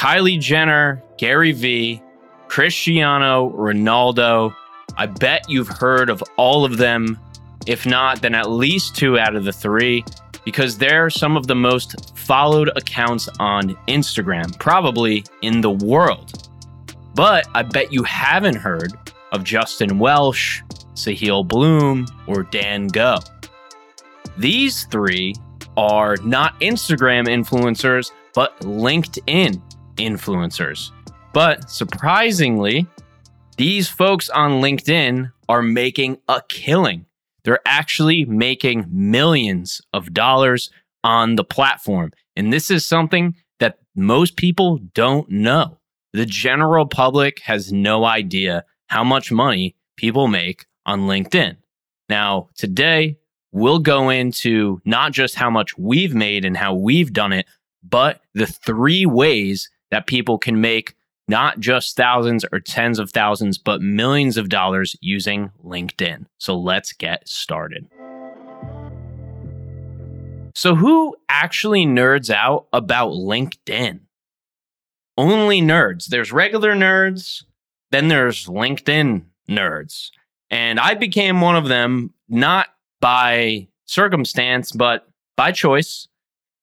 Kylie Jenner, Gary Vee, Cristiano Ronaldo. I bet you've heard of all of them. If not, then at least two out of the three, because they're some of the most followed accounts on Instagram, probably in the world. But I bet you haven't heard of Justin Welsh, Sahil Bloom, or Dan Go. These three are not Instagram influencers, but LinkedIn influencers. But surprisingly, these folks on LinkedIn are making a killing. They're actually making millions of dollars on the platform. And this is something that most people don't know. The general public has no idea how much money people make on LinkedIn. Now, today, we'll go into not just how much we've made and how we've done it, but the three ways that people can make not just thousands or tens of thousands, but millions of dollars using LinkedIn. So let's get started. So, who actually nerds out about LinkedIn? Only nerds. There's regular nerds, then there's LinkedIn nerds. And I became one of them, not by circumstance, but by choice.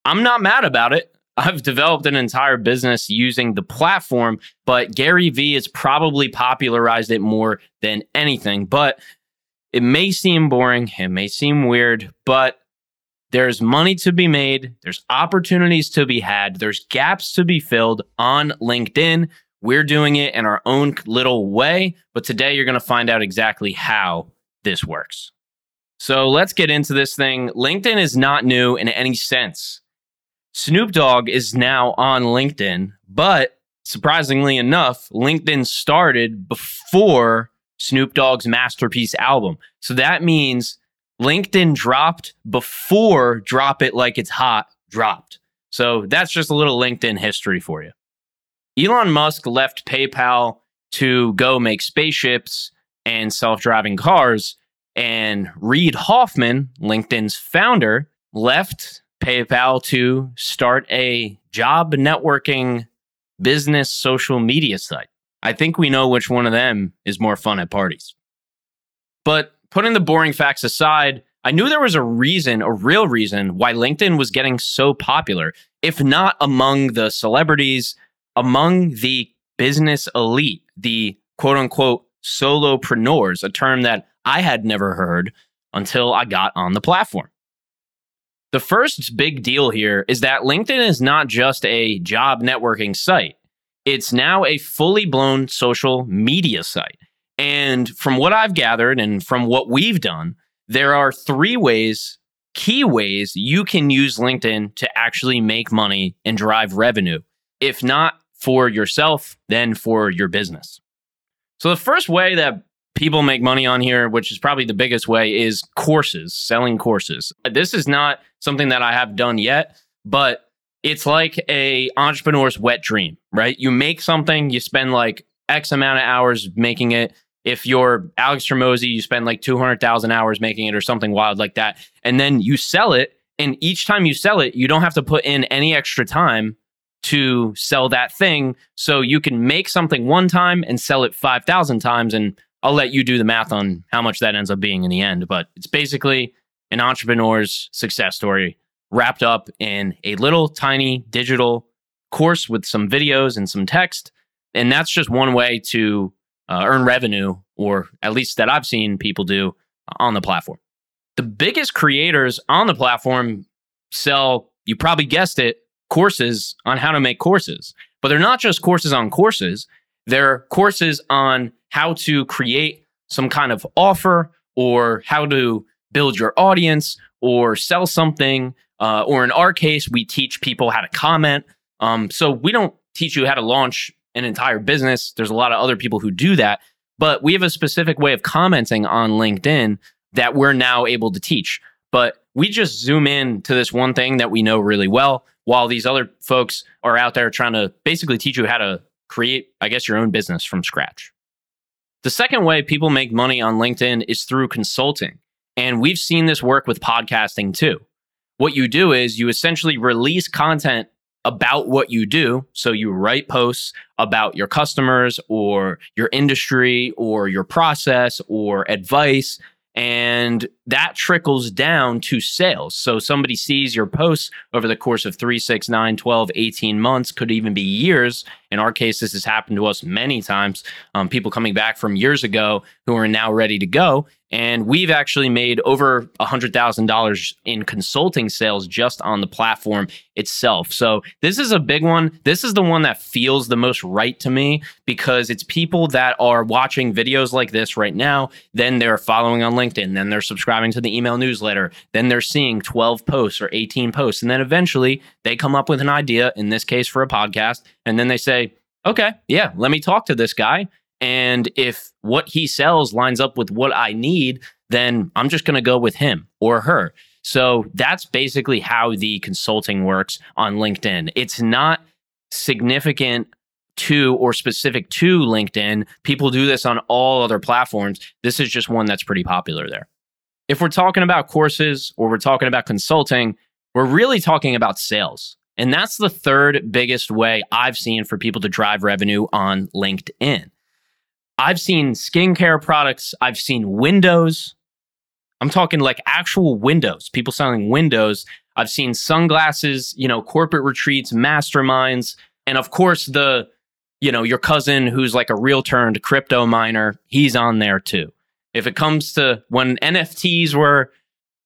I'm not mad about it. I've developed an entire business using the platform, but Gary Vee has probably popularized it more than anything. But it may seem boring, it may seem weird, but there's money to be made, there's opportunities to be had, there's gaps to be filled on LinkedIn. We're doing it in our own little way, but today you're going to find out exactly how this works. So let's get into this thing. LinkedIn is not new in any sense. Snoop Dogg is now on LinkedIn, but surprisingly enough, LinkedIn started before Snoop Dogg's Masterpiece album. So that means LinkedIn dropped before Drop It Like It's Hot dropped. So that's just a little LinkedIn history for you. Elon Musk left PayPal to go make spaceships and self driving cars. And Reid Hoffman, LinkedIn's founder, left PayPal to start a job networking business social media site. I think we know which one of them is more fun at parties. But putting the boring facts aside, I knew there was a reason, a real reason, why LinkedIn was getting so popular, if not among the celebrities among the business elite, the quote unquote solopreneurs, a term that I had never heard until I got on the platform. The first big deal here is that LinkedIn is not just a job networking site, it's now a fully blown social media site. And from what I've gathered and from what we've done, there are three ways, key ways you can use LinkedIn to actually make money and drive revenue. If not for yourself then for your business. So, the first way that people make money on here, which is probably the biggest way, is courses, selling courses. This is not something that I have done yet, but it's like a entrepreneur's wet dream, right? You make something, you spend like X amount of hours making it. If you're Alex Hormozi, you spend like 200,000 hours making it or something wild like that. And then you sell it. And each time you sell it, you don't have to put in any extra time to sell that thing. So you can make something one time and sell it 5,000 times. And I'll let you do the math on how much that ends up being in the end. But it's basically an entrepreneur's success story wrapped up in a little tiny digital course with some videos and some text. And that's just one way to uh, earn revenue, or at least that I've seen people do on the platform. The biggest creators on the platform sell, you probably guessed it, courses on how to make courses. But they're not just courses on courses, they're courses on how to create some kind of offer or how to build your audience or sell something. Uh, or in our case, we teach people how to comment. Um, so we don't teach you how to launch an entire business. There's a lot of other people who do that, but we have a specific way of commenting on LinkedIn that we're now able to teach. But we just zoom in to this one thing that we know really well, while these other folks are out there trying to basically teach you how to create, I guess, your own business from scratch. The second way people make money on LinkedIn is through consulting. And we've seen this work with podcasting too. What you do is you essentially release content about what you do. So you write posts about your customers or your industry or your process or advice and that trickles down to sales. So somebody sees your posts over the course of 3, 6, 9, 12, 18 months, could even be years. In our case, this has happened to us many times. Um, people coming back from years ago who are now ready to go. And we've actually made over $100,000 in consulting sales just on the platform itself. So this is a big one. This is the one that feels the most right to me because it's people that are watching videos like this right now. Then they're following on LinkedIn. Then they're subscribing to the email newsletter. Then they're seeing 12 posts or 18 posts. And then eventually they come up with an idea, in this case for a podcast. And then they say, okay, yeah, let me talk to this guy. And if what he sells lines up with what I need, then I'm just going to go with him or her. So that's basically how the consulting works on LinkedIn. It's not significant to or specific to LinkedIn. People do this on all other platforms. This is just one that's pretty popular there. If we're talking about courses or we're talking about consulting, we're really talking about sales. And that's the third biggest way I've seen for people to drive revenue on LinkedIn. I've seen skincare products, I've seen windows. I'm talking like actual windows, people selling windows. I've seen sunglasses, you know, corporate retreats, masterminds, and of course the you know, your cousin who's like a real turned crypto miner, he's on there too. If it comes to when NFTs were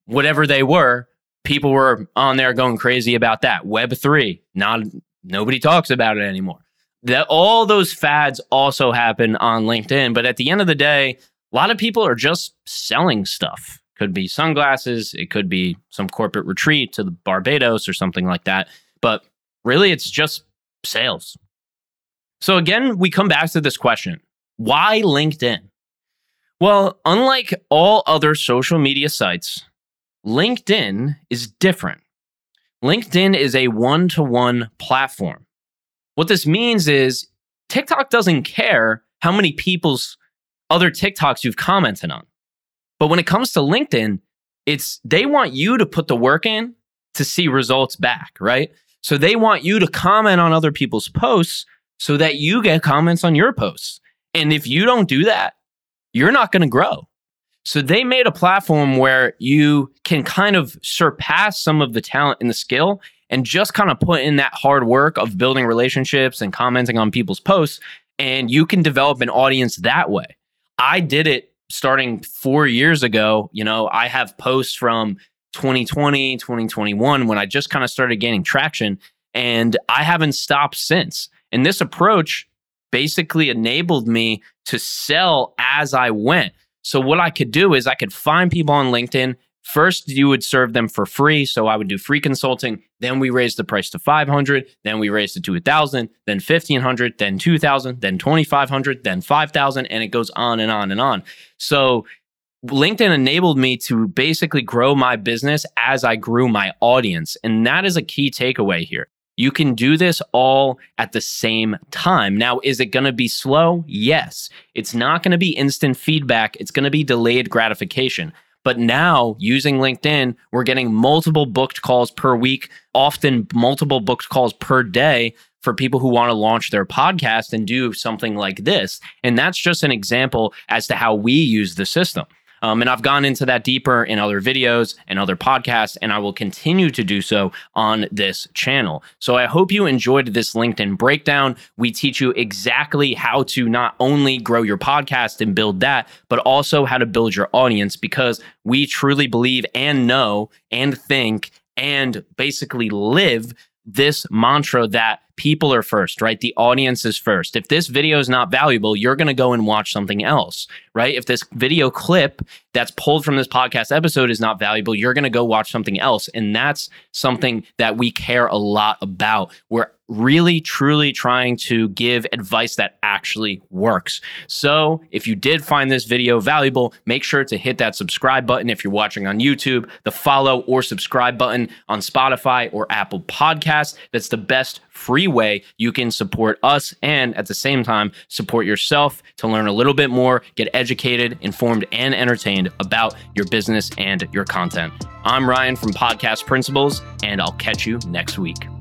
whatever they were, people were on there going crazy about that. Web three, not nobody talks about it anymore that all those fads also happen on LinkedIn. But at the end of the day, a lot of people are just selling stuff. Could be sunglasses, it could be some corporate retreat to the Barbados or something like that. But really, it's just sales. So again, we come back to this question why LinkedIn? Well, unlike all other social media sites, LinkedIn is different. LinkedIn is a one to one platform. What this means is TikTok doesn't care how many people's other TikToks you've commented on. But when it comes to LinkedIn, it's they want you to put the work in to see results back, right? So they want you to comment on other people's posts so that you get comments on your posts. And if you don't do that, you're not going to grow. So they made a platform where you can kind of surpass some of the talent and the skill and just kind of put in that hard work of building relationships and commenting on people's posts. And you can develop an audience that way. I did it starting four years ago. You know, I have posts from 2020, 2021 when I just kind of started gaining traction. And I haven't stopped since. And this approach basically enabled me to sell as I went. So, what I could do is I could find people on LinkedIn First, you would serve them for free. So I would do free consulting. Then we raised the price to 500. Then we raised it to 1,000, then 1,500, then 2,000, then 2,500, then 5,000. And it goes on and on and on. So LinkedIn enabled me to basically grow my business as I grew my audience. And that is a key takeaway here. You can do this all at the same time. Now, is it going to be slow? Yes. It's not going to be instant feedback, it's going to be delayed gratification. But now using LinkedIn, we're getting multiple booked calls per week, often multiple booked calls per day for people who want to launch their podcast and do something like this. And that's just an example as to how we use the system. Um, and I've gone into that deeper in other videos and other podcasts, and I will continue to do so on this channel. So I hope you enjoyed this LinkedIn breakdown. We teach you exactly how to not only grow your podcast and build that, but also how to build your audience because we truly believe and know and think and basically live this mantra that people are first, right? The audience is first. If this video is not valuable, you're going to go and watch something else, right? If this video clip that's pulled from this podcast episode is not valuable, you're going to go watch something else. And that's something that we care a lot about. We're really truly trying to give advice that actually works. So, if you did find this video valuable, make sure to hit that subscribe button if you're watching on YouTube, the follow or subscribe button on Spotify or Apple Podcasts. That's the best free way you can support us and at the same time support yourself to learn a little bit more, get educated, informed, and entertained about your business and your content. I'm Ryan from Podcast Principles, and I'll catch you next week.